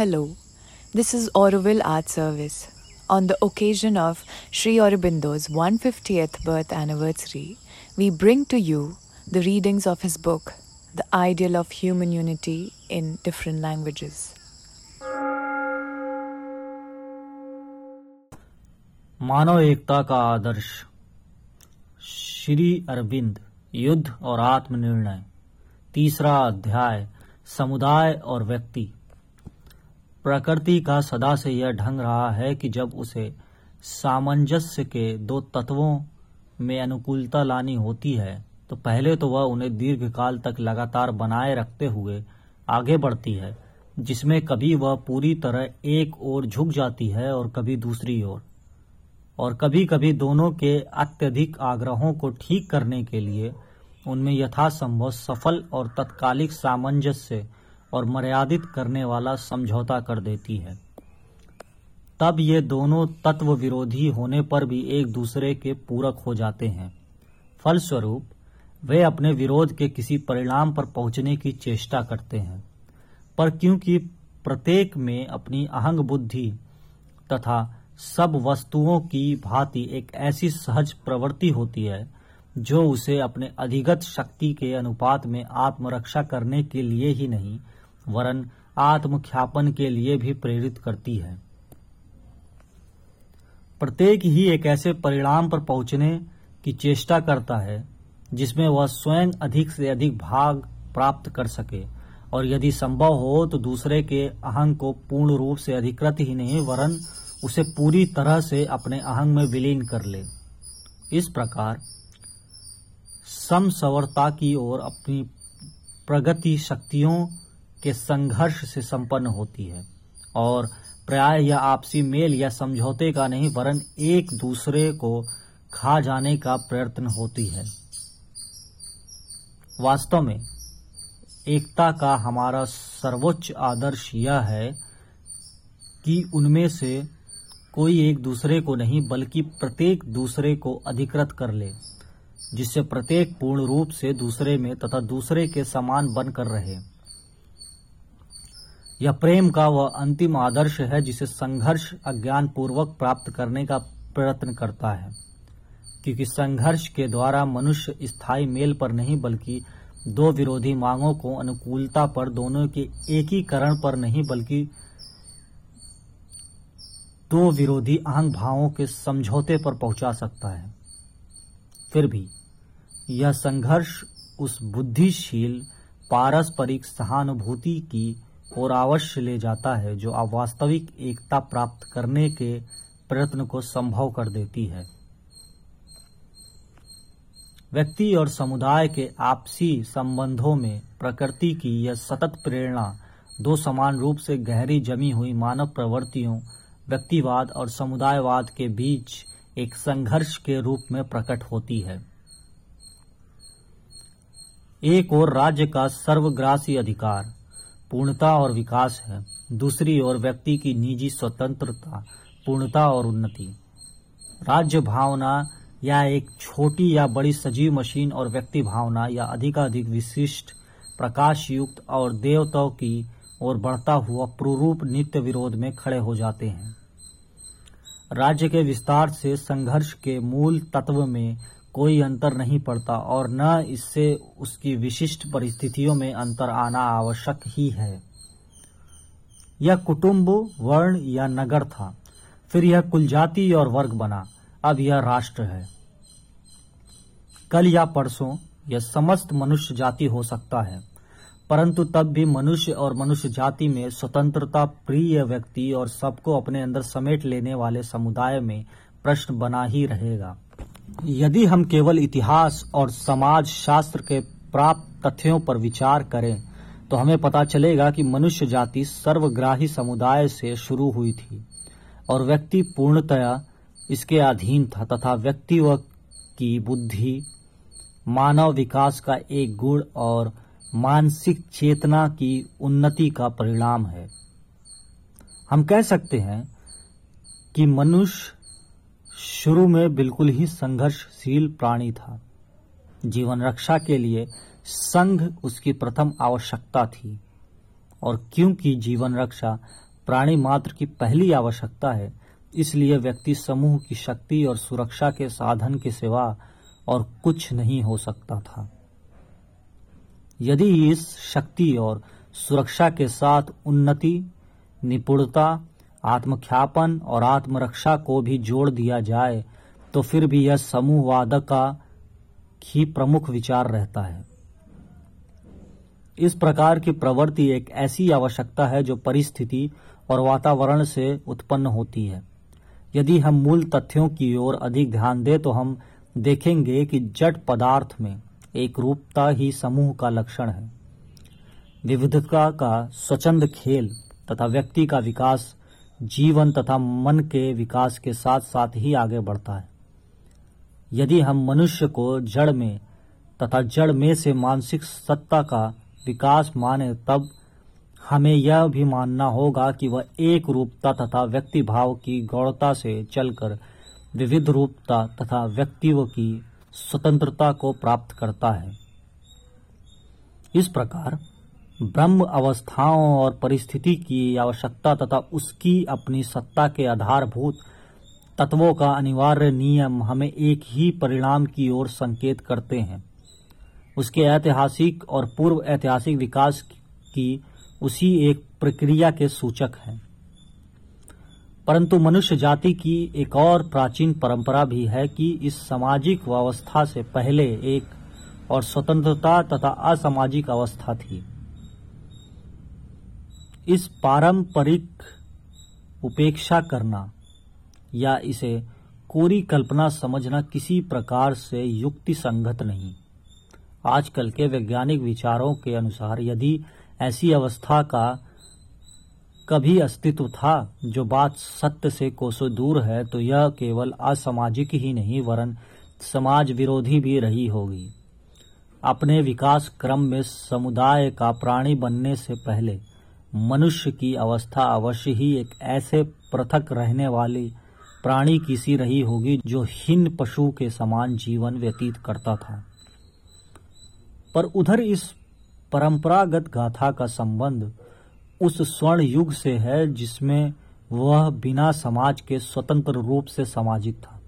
Hello, this is Auroville Art Service. On the occasion of Sri Aurobindo's 150th birth anniversary, we bring to you the readings of his book, The Ideal of Human Unity in Different Languages. मानव एकता का आदर्श श्री अरविंद युद्ध और आत्मनिर्णय तीसरा अध्याय समुदाय और व्यक्ति प्रकृति का सदा से यह ढंग रहा है कि जब उसे सामंजस्य के दो तत्वों में अनुकूलता लानी होती है तो पहले तो वह उन्हें दीर्घकाल तक लगातार बनाए रखते हुए आगे बढ़ती है, जिसमें कभी वह पूरी तरह एक ओर झुक जाती है और कभी दूसरी ओर। और कभी कभी दोनों के अत्यधिक आग्रहों को ठीक करने के लिए उनमें यथासंभव सफल और तत्कालिक सामंजस्य और मर्यादित करने वाला समझौता कर देती है। तब ये दोनों तत्व विरोधी होने पर भी एक दूसरे के पूरक हो जाते हैं। फलस्वरूप, वे अपने विरोध के किसी परिणाम पर पहुँचने की चेष्टा करते हैं। पर क्योंकि प्रत्येक में अपनी अहंग बुद्धि तथा सब वस्तुओं की भांति एक ऐसी सहज प्रवृत्ति होती है, जो उसे अपने अधिगत शक्ति के अनुपात में आत्मरक्षा करने के लिए ही नहीं वरन आत्मख्यापन के लिए भी प्रेरित करती है। प्रत्येक ही एक ऐसे परिणाम पर पहुँचने की चेष्टा करता है, जिसमें वह स्वयं अधिक से अधिक भाग प्राप्त कर सके। और यदि संभव हो तो दूसरे के अहंग को पूर्ण रूप से अधिकृत ही नहीं, वरन उसे पूरी तरह से अपने अहंग में विलीन कर ले। इस प्रकार समसवरता की ओर अपनी प्रगति शक्तियों के संघर्ष से संपन्न होती है और प्राय या आपसी मेल या समझौते का नहीं, वरन एक दूसरे को खा जाने का प्रयत्न होती है। वास्तव में, एकता का हमारा सर्वोच्च आदर्श यह है कि उनमें से कोई एक दूसरे को नहीं, बल्कि प्रत्येक दूसरे को अधिकृत कर ले, जिससे प्रत्येक पूर्ण रूप से दूसरे में तथा दूसरे के समान बनकर रहे। यह प्रेम का वह अंतिम आदर्श है जिसे संघर्ष अज्ञान पूर्वक प्राप्त करने का प्रयत्न करता है। क्योंकि संघर्ष के द्वारा मनुष्य स्थायी मेल पर नहीं, बल्कि दो विरोधी मांगों को अनुकूलता पर, दोनों के एकीकरण पर नहीं, बल्कि दो विरोधी अहंग भावों के समझौते पर पहुँचा सकता है। फिर भी यह संघर्ष उस बुद्धिशील, पारस्परिक सहानुभूति की ओर अवश्य ले जाता है, जो वास्तविक एकता प्राप्त करने के प्रयत्न को संभव कर देती है। व्यक्ति और समुदाय के आपसी संबंधों में प्रकृति की यह सतत प्रेरणा, दो समान रूप से गहरी जमी हुई मानव प्रवृत्तियों, व्यक्तिवाद और समुदायवाद के बीच एक संघर्ष के रूप में प्रकट होती है। एक और राज्य का सर्वग्रासी अधिकार पूर्णता और विकास है। दूसरी ओर व्यक्ति की निजी स्वतंत्रता, पूर्णता और उन्नति। राज्य भावना या एक छोटी या बड़ी सजीव मशीन और व्यक्ति भावना या अधिकाधिक विशिष्ट प्रकाश युक्त और देवताओं की ओर बढ़ता हुआ प्रूरूप नित्य विरोध में खड़े हो जाते हैं। राज्य के विस्तार से संघर्ष के मूल तत्व में कोई अंतर नहीं पड़ता और न इससे उसकी विशिष्ट परिस्थितियों में अंतर आना आवश्यक ही है। यह कुटुंब, वर्ण या नगर था। फिर यह कुल जाति और वर्ग बना। अब यह राष्ट्र है। कल या परसों यह समस्त मनुष्य जाति हो सकता है। परंतु तब भी मनुष्य और मनुष्य जाति में स्वतंत्रता, प्रिय व्यक्ति और सबको अपने अंदर समेट लेने वाले समुदाय में प्रश्न बना ही रहेगा। यदि हम केवल इतिहास और समाज शास्त्र के प्राप्त तथ्यों पर विचार करें तो हमें पता चलेगा कि मनुष्य जाति सर्वग्राही समुदाय से शुरू हुई थी, और व्यक्ति पूर्णतया इसके अधीन था तथा व्यक्ति व की बुद्धि, मानव विकास का एक गुण और मानसिक चेतना की उन्नति का परिणाम है। हम कह सकते हैं कि मनुष्य शुरू में बिल्कुल ही संघर्षशील प्राणी था। जीवन रक्षा के लिए संघ उसकी प्रथम आवश्यकता थी। और क्योंकि जीवन रक्षा प्राणी मात्र की पहली आवश्यकता है, इसलिए व्यक्ति समूह की शक्ति और सुरक्षा के साधन के सिवा और कुछ नहीं हो सकता था। यदि इस शक्ति और सुरक्षा के साथ उन्नति, निपुणता आत्मख्यापन और आत्मरक्षा को भी जोड़ दिया जाए तो फिर भी यह समूहवाद का ही प्रमुख विचार रहता है। इस प्रकार की प्रवृत्ति एक ऐसी आवश्यकता है जो परिस्थिति और वातावरण से उत्पन्न होती है। यदि हम मूल तथ्यों की ओर अधिक ध्यान दें तो हम देखेंगे कि जट पदार्थ में एक रूपता ही समूह का लक्षण है। विविधता का स्वचंद खेल तथा व्यक्ति का विकास जीवन तथा मन के विकास के साथ साथ ही आगे बढ़ता है। यदि हम मनुष्य को जड़ में तथा जड़ में से मानसिक सत्ता का विकास माने, तब हमें यह भी मानना होगा कि वह एक रूपता तथा व्यक्ति भाव की गौड़ता से चलकर विविध रूपता तथा व्यक्तित्व की स्वतंत्रता को प्राप्त करता है। इस प्रकार ब्रह्म अवस्थाओं और परिस्थिति की आवश्यकता तथा उसकी अपनी सत्ता के आधारभूत तत्वों का अनिवार्य नियम हमें एक ही परिणाम की ओर संकेत करते हैं। उसके ऐतिहासिक और पूर्व ऐतिहासिक विकास की उसी एक प्रक्रिया के सूचक हैं। परंतु मनुष्य जाति की एक और प्राचीन परंपरा भी है कि इस सामाजिक व्यवस्था से पहले एक और स्वतंत्रता तथा असामाजिक अवस्था थी। इस पारंपरिक उपेक्षा करना या इसे कोरी कल्पना समझना किसी प्रकार से युक्ति संगत नहीं। आजकल के वैज्ञानिक विचारों के अनुसार यदि ऐसी अवस्था का कभी अस्तित्व था, जो बात सत्य से कोसों दूर है तो यह केवल असामाजिक ही नहीं, वरन समाज विरोधी भी रही होगी। अपने विकास क्रम में समुदाय का प्राणी बनने से पहले मनुष्य की अवस्था अवश्य ही एक ऐसे पृथक रहने वाली प्राणी की सी रही होगी जो हिन पशु के समान जीवन व्यतीत करता था। पर उधर इस परंपरागत गाथा का संबंध उस स्वर्ण युग से है जिसमें वह बिना समाज के स्वतंत्र रूप से सामाजिक था।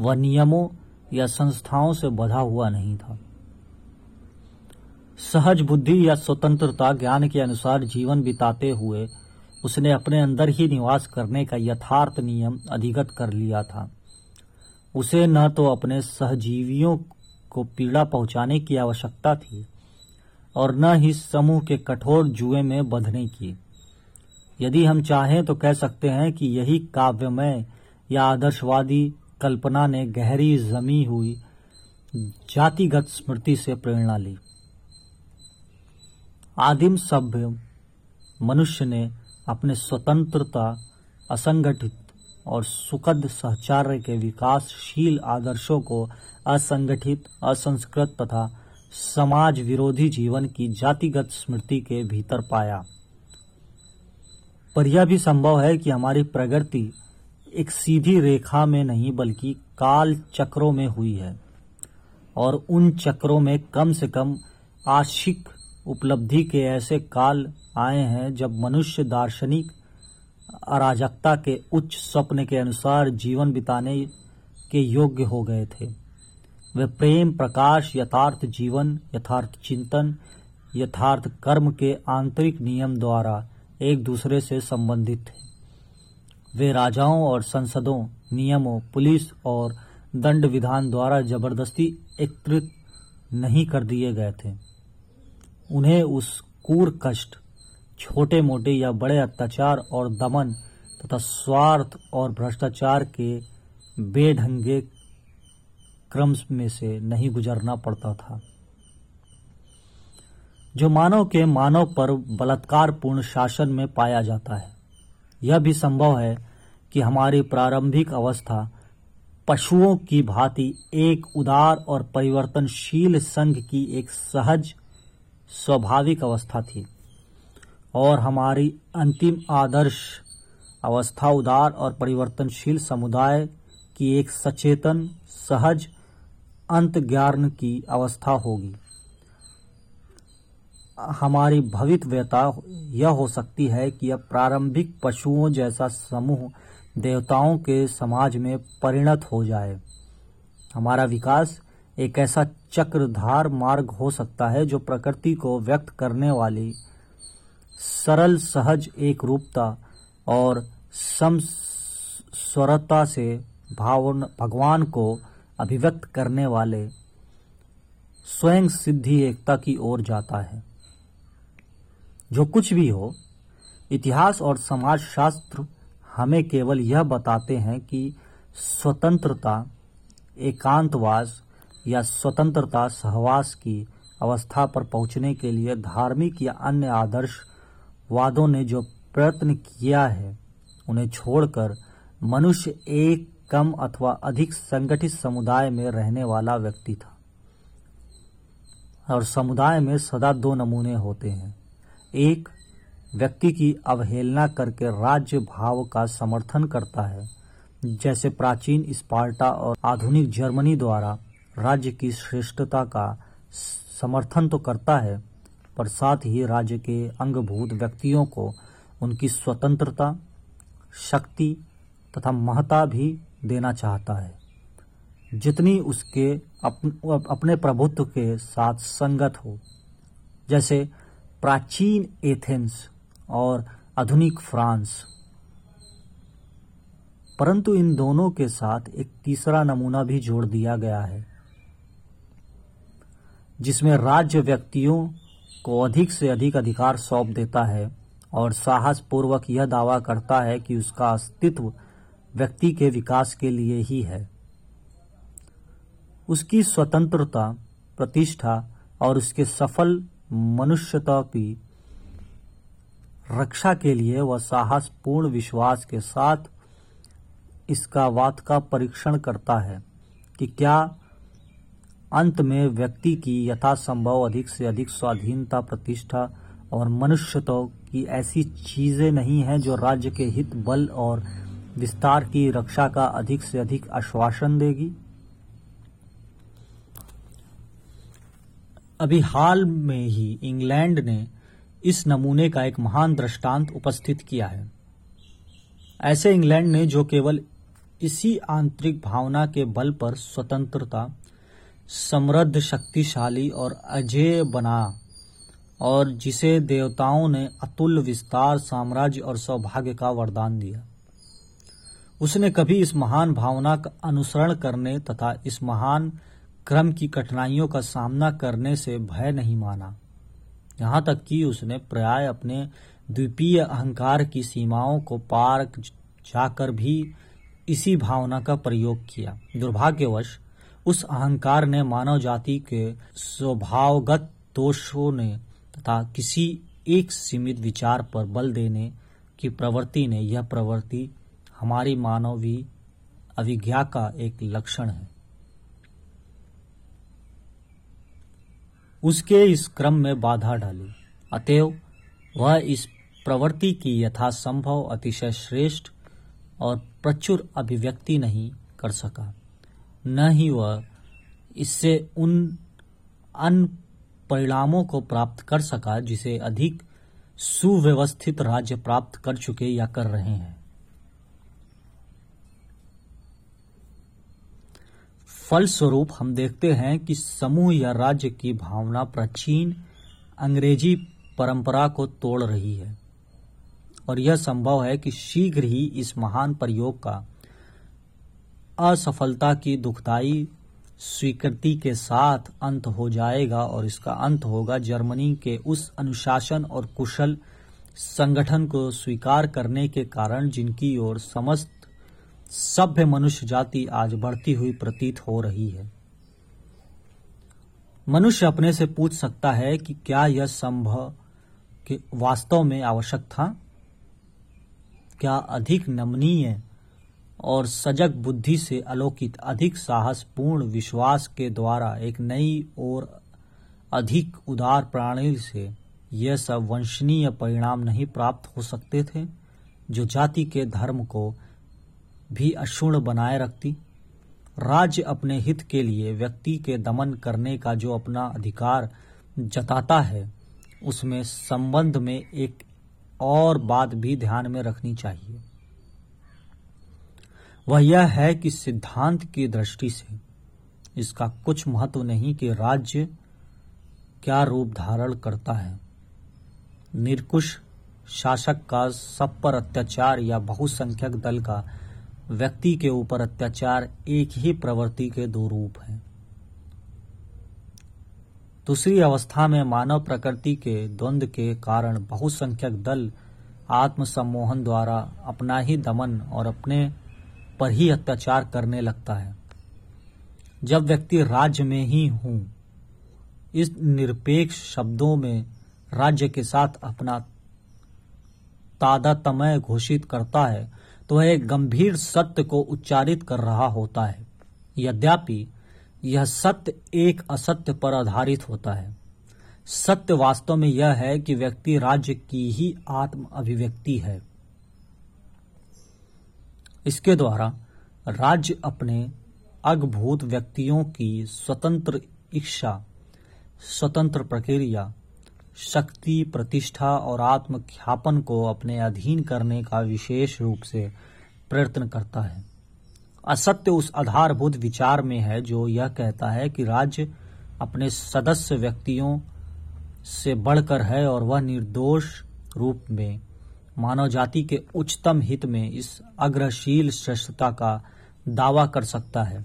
वह नियमों या संस्थाओं से बधा हुआ नहीं था। सहज बुद्धि या स्वतंत्रता ज्ञान के अनुसार जीवन बिताते हुए उसने अपने अंदर ही निवास करने का यथार्थ नियम अधिगत कर लिया था। उसे न तो अपने सहजीवियों को पीड़ा पहुँचाने की आवश्यकता थी और न ही समूह के कठोर जुए में बंधने की। यदि हम चाहें तो कह सकते हैं कि यही काव्यमय या आदर्शवादी कल्पना ने गहरी जमी हुई जातिगत स्मृति से प्रेरणा ली। आदिम सभ्य मनुष्य ने अपने स्वतंत्रता, असंगठित और सुखद सहचार्य के विकासशील आदर्शों को असंगठित, असंस्कृत तथा समाज विरोधी जीवन की जातिगत स्मृति के भीतर पाया। पर यह भी संभव है कि हमारी प्रगति एक सीधी रेखा में नहीं, बल्कि काल चक्रों में हुई है और उन चक्रों में कम से कम आशिक उपलब्धि के ऐसे काल आए हैं जब मनुष्य दार्शनिक अराजकता के उच्च स्वप्न के अनुसार जीवन बिताने के योग्य हो गए थे। वे प्रेम, प्रकाश, यथार्थ जीवन, यथार्थ चिंतन, यथार्थ कर्म के आंतरिक नियम द्वारा एक दूसरे से संबंधित थे। वे राजाओं और संसदों, नियमों, पुलिस और दंड विधान द्वारा ज़बरदस्ती एकत्रित नहीं कर दिए गए थे। उन्हें उस कूर कष्ट छोटे मोटे या बड़े अत्याचार और दमन तथा स्वार्थ और भ्रष्टाचार के बेढंगे क्रम में से नहीं गुजरना पड़ता था। जो मानव के मानव पर बलात्कार पूर्ण शासन में पाया जाता है, यह भी संभव है कि हमारी प्रारंभिक अवस्था पशुओं की भांति एक उदार और परिवर्तनशील संघ की एक सहज स्वाभाविक अवस्था थी और हमारी अंतिम आदर्श अवस्था, उदार और परिवर्तनशील समुदाय की एक सचेतन, सहज अंत ज्ञान की अवस्था होगी। हमारी भवितव्यता यह हो सकती है कि अब प्रारंभिक पशुओं जैसा समूह देवताओं के समाज में परिणत हो जाए। हमारा विकास एक ऐसा चक्रधार मार्ग हो सकता है जो प्रकृति को व्यक्त करने वाली सरल, सहज एक रूपता और समस्वरता से भावन, भगवान को अभिव्यक्त करने वाले स्वयं सिद्धि एकता की ओर जाता है। जो कुछ भी हो, इतिहास और समाज शास्त्र हमें केवल यह बताते हैं कि स्वतंत्रता, एकांतवास या स्वतंत्रता सहवास की अवस्था पर पहुँचने के लिए धार्मिक या अन्य आदर्श वादों ने जो प्रयत्न किया है, उन्हें छोड़कर मनुष्य एक कम अथवा अधिक संगठित समुदाय में रहने वाला व्यक्ति था। और समुदाय में सदा दो नमूने होते हैं। एक, व्यक्ति की अवहेलना करके राज्य भाव का समर्थन करता है, जैसे प्राचीन स्पार्टा और आधुनिक जर्मनी द्वारा राज्य की श्रेष्ठता का समर्थन तो करता है, पर साथ ही राज्य के अंगभूत व्यक्तियों को उनकी स्वतंत्रता, शक्ति तथा महता भी देना चाहता है। जितनी उसके अपने प्रभुत्व के साथ संगत हो, जैसे प्राचीन एथेंस और आधुनिक फ्रांस। परंतु इन दोनों के साथ एक तीसरा नमूना भी जोड़ दिया गया है। जिसमें राज्य व्यक्तियों को अधिक से अधिक अधिकार सौंप देता है और साहस पूर्वक यह दावा करता है कि उसका अस्तित्व व्यक्ति के विकास के लिए ही है। उसकी स्वतंत्रता, प्रतिष्ठा और उसके सफल मनुष्यता की रक्षा के लिए वह साहस पूर्ण विश्वास के साथ इसका बात का परीक्षण करता है कि क्या अंत में व्यक्ति की यथासंभव अधिक से अधिक स्वाधीनता, प्रतिष्ठा और मनुष्यत्व की ऐसी चीज़ें नहीं हैं जो राज्य के हित, बल और विस्तार की रक्षा का अधिक से अधिक आश्वासन देगी। अभी हाल में ही इंग्लैंड ने इस नमूने का एक महान दृष्टांत उपस्थित किया है। ऐसे इंग्लैंड ने जो केवल इसी आंतरिक भावना के बल पर स्वतंत्रता समृद्ध शक्तिशाली और अजय बना, और जिसे देवताओं ने अतुल विस्तार, साम्राज्य और सौभाग्य का वरदान दिया। उसने कभी इस महान भावना का अनुसरण करने तथा इस महान क्रम की कठिनाइयों का सामना करने से भय नहीं माना। यहाँ तक कि उसने प्राय अपने द्वितीय अहंकार की सीमाओं को पार जाकर भी इसी भावना का प्रयोग किया। दुर्भाग्यवश उस अहंकार ने मानव जाति के स्वभावगत दोषों ने तथा किसी एक सीमित विचार पर बल देने की प्रवृत्ति ने, यह प्रवृत्ति हमारी मानवी अभिज्ञा का एक लक्षण है। उसके इस क्रम में बाधा डाली। अतएव वह इस प्रवृत्ति की यथासंभव अतिशय श्रेष्ठ और प्रचुर अभिव्यक्ति नहीं कर सका। न ही वह इससे उन अन परिणामों को प्राप्त कर सका जिसे अधिक सुव्यवस्थित राज्य प्राप्त कर चुके या कर रहे हैं। फलस्वरूप हम देखते हैं कि समूह या राज्य की भावना प्राचीन अंग्रेज़ी परंपरा को तोड़ रही है। और यह संभव है कि शीघ्र ही इस महान प्रयोग का असफलता की दुखदाई स्वीकृति के साथ अंत हो जाएगा और इसका अंत होगा जर्मनी के उस अनुशासन और कुशल संगठन को स्वीकार करने के कारण जिनकी ओर समस्त सभ्य मनुष्य जाति आज बढ़ती हुई प्रतीत हो रही है। मनुष्य अपने से पूछ सकता है कि क्या यह संभव वास्तव में आवश्यक था? क्या अधिक नमनीय और सजग बुद्धि से अलोकित अधिक साहसपूर्ण विश्वास के द्वारा एक नई और अधिक उदार प्रणाली से यह सब वंशनीय परिणाम नहीं प्राप्त हो सकते थे, जो जाति के धर्म को भी अक्षुण बनाए रखती। राज्य अपने हित के लिए व्यक्ति के दमन करने का जो अपना अधिकार जताता है, उसमें संबंध में एक और बात भी ध्यान में रखनी चाहिए। वह यह है कि सिद्धांत की दृष्टि से इसका कुछ महत्व नहीं कि राज्य क्या रूप धारण करता है। निरकुश शासक का सब पर अत्याचार या बहुसंख्यक दल का व्यक्ति के ऊपर अत्याचार एक ही प्रवृत्ति के दो रूप हैं। दूसरी अवस्था में मानव प्रकृति के द्वंद्व के कारण बहुसंख्यक दल आत्म सम्मोहन द्वारा अपना ही दमन और अपने पर ही अत्याचार करने लगता है। जब व्यक्ति राज्य में ही हूँ, इस निरपेक्ष शब्दों में राज्य के साथ अपना तादातमय घोषित करता है तो वह एक गंभीर सत्य को उच्चारित कर रहा होता है। यद्यपि यह सत्य एक असत्य पर आधारित होता है। सत्य वास्तव में यह है कि व्यक्ति राज्य की ही आत्म अभिव्यक्ति है। इसके द्वारा राज्य अपने अगभूत व्यक्तियों की स्वतंत्र इच्छा, स्वतंत्र प्रक्रिया, शक्ति, प्रतिष्ठा और आत्मख्यापन को अपने अधीन करने का विशेष रूप से प्रयत्न करता है। असत्य उस आधारभूत विचार में है जो यह कहता है कि राज्य अपने सदस्य व्यक्तियों से बढ़कर है और वह निर्दोष रूप में मानव जाति के उच्चतम हित में इस अग्रशील श्रेष्ठता का दावा कर सकता है।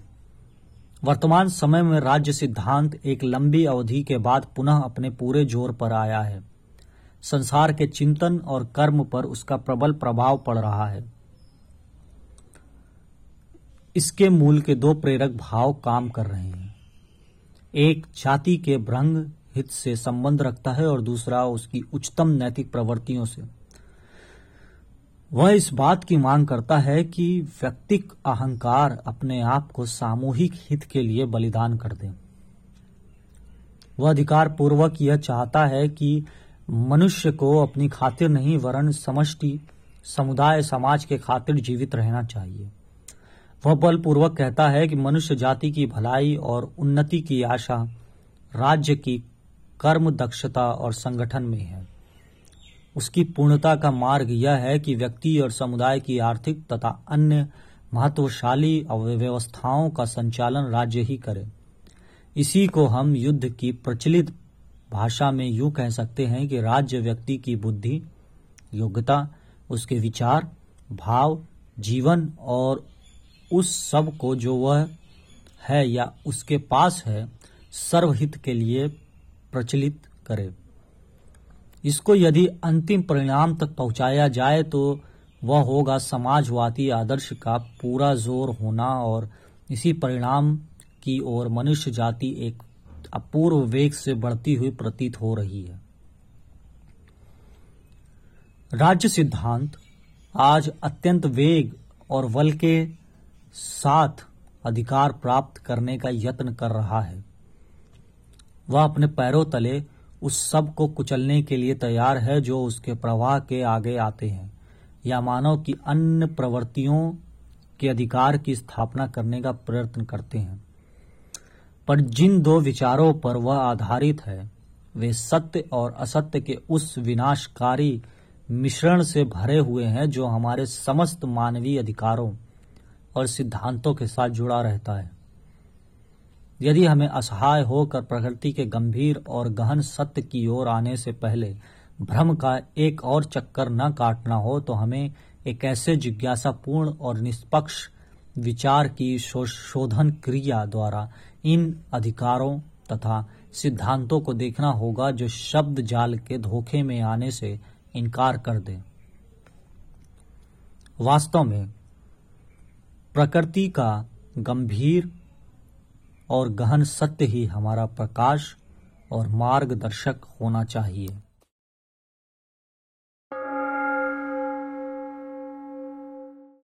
वर्तमान समय में राज्य सिद्धांत एक लंबी अवधि के बाद पुनः अपने पूरे ज़ोर पर आया है। संसार के चिंतन और कर्म पर उसका प्रबल प्रभाव पड़ रहा है। इसके मूल के दो प्रेरक भाव काम कर रहे हैं। एक, जाति के भ्रंग हित से संबंध रखता है और दूसरा, उसकी उच्चतम नैतिक प्रवृत्तियों से। वह इस बात की मांग करता है कि व्यक्तिक अहंकार अपने आप को सामूहिक हित के लिए बलिदान कर दे। वह अधिकार पूर्वक यह चाहता है कि मनुष्य को अपनी खातिर नहीं वरण समष्टि, समुदाय, समाज के खातिर जीवित रहना चाहिए। वह बलपूर्वक कहता है कि मनुष्य जाति की भलाई और उन्नति की आशा राज्य की कर्म दक्षता और संगठन में है। उसकी पूर्णता का मार्ग यह है कि व्यक्ति और समुदाय की आर्थिक तथा अन्य महत्वशाली व्यवस्थाओं का संचालन राज्य ही करे। इसी को हम युद्ध की प्रचलित भाषा में यूँ कह सकते हैं कि राज्य व्यक्ति की बुद्धि, योग्यता, उसके विचार, भाव, जीवन और उस सबको जो वह है या उसके पास है, सर्वहित के लिए प्रचलित करे। इसको यदि अंतिम परिणाम तक पहुँचाया जाए तो वह होगा समाजवादी आदर्श का पूरा ज़ोर होना और इसी परिणाम की ओर मनुष्य जाति एक अपूर्व वेग से बढ़ती हुई प्रतीत हो रही है। राज्य सिद्धांत आज अत्यंत वेग और बल के साथ अधिकार प्राप्त करने का यत्न कर रहा है। वह अपने पैरों तले उस सबको कुचलने के लिए तैयार है जो उसके प्रवाह के आगे आते हैं। या मानव की अन्य प्रवृत्तियों के अधिकार की स्थापना करने का प्रयत्न करते हैं। पर जिन दो विचारों पर वह आधारित है, वे सत्य और असत्य के उस विनाशकारी मिश्रण से भरे हुए हैं जो हमारे समस्त मानवीय अधिकारों और सिद्धांतों के साथ जुड़ा रहता है। यदि हमें असहाय होकर प्रकृति के गंभीर और गहन सत्य की ओर आने से पहले भ्रम का एक और चक्कर न काटना हो तो हमें एक ऐसे जिज्ञासापूर्ण और निष्पक्ष विचार की शोधन क्रिया द्वारा इन अधिकारों तथा सिद्धांतों को देखना होगा जो शब्द जाल के धोखे में आने से इनकार कर दे। वास्तव में प्रकृति का गंभीर और गहन सत्य ही हमारा प्रकाश और मार्गदर्शक होना चाहिए।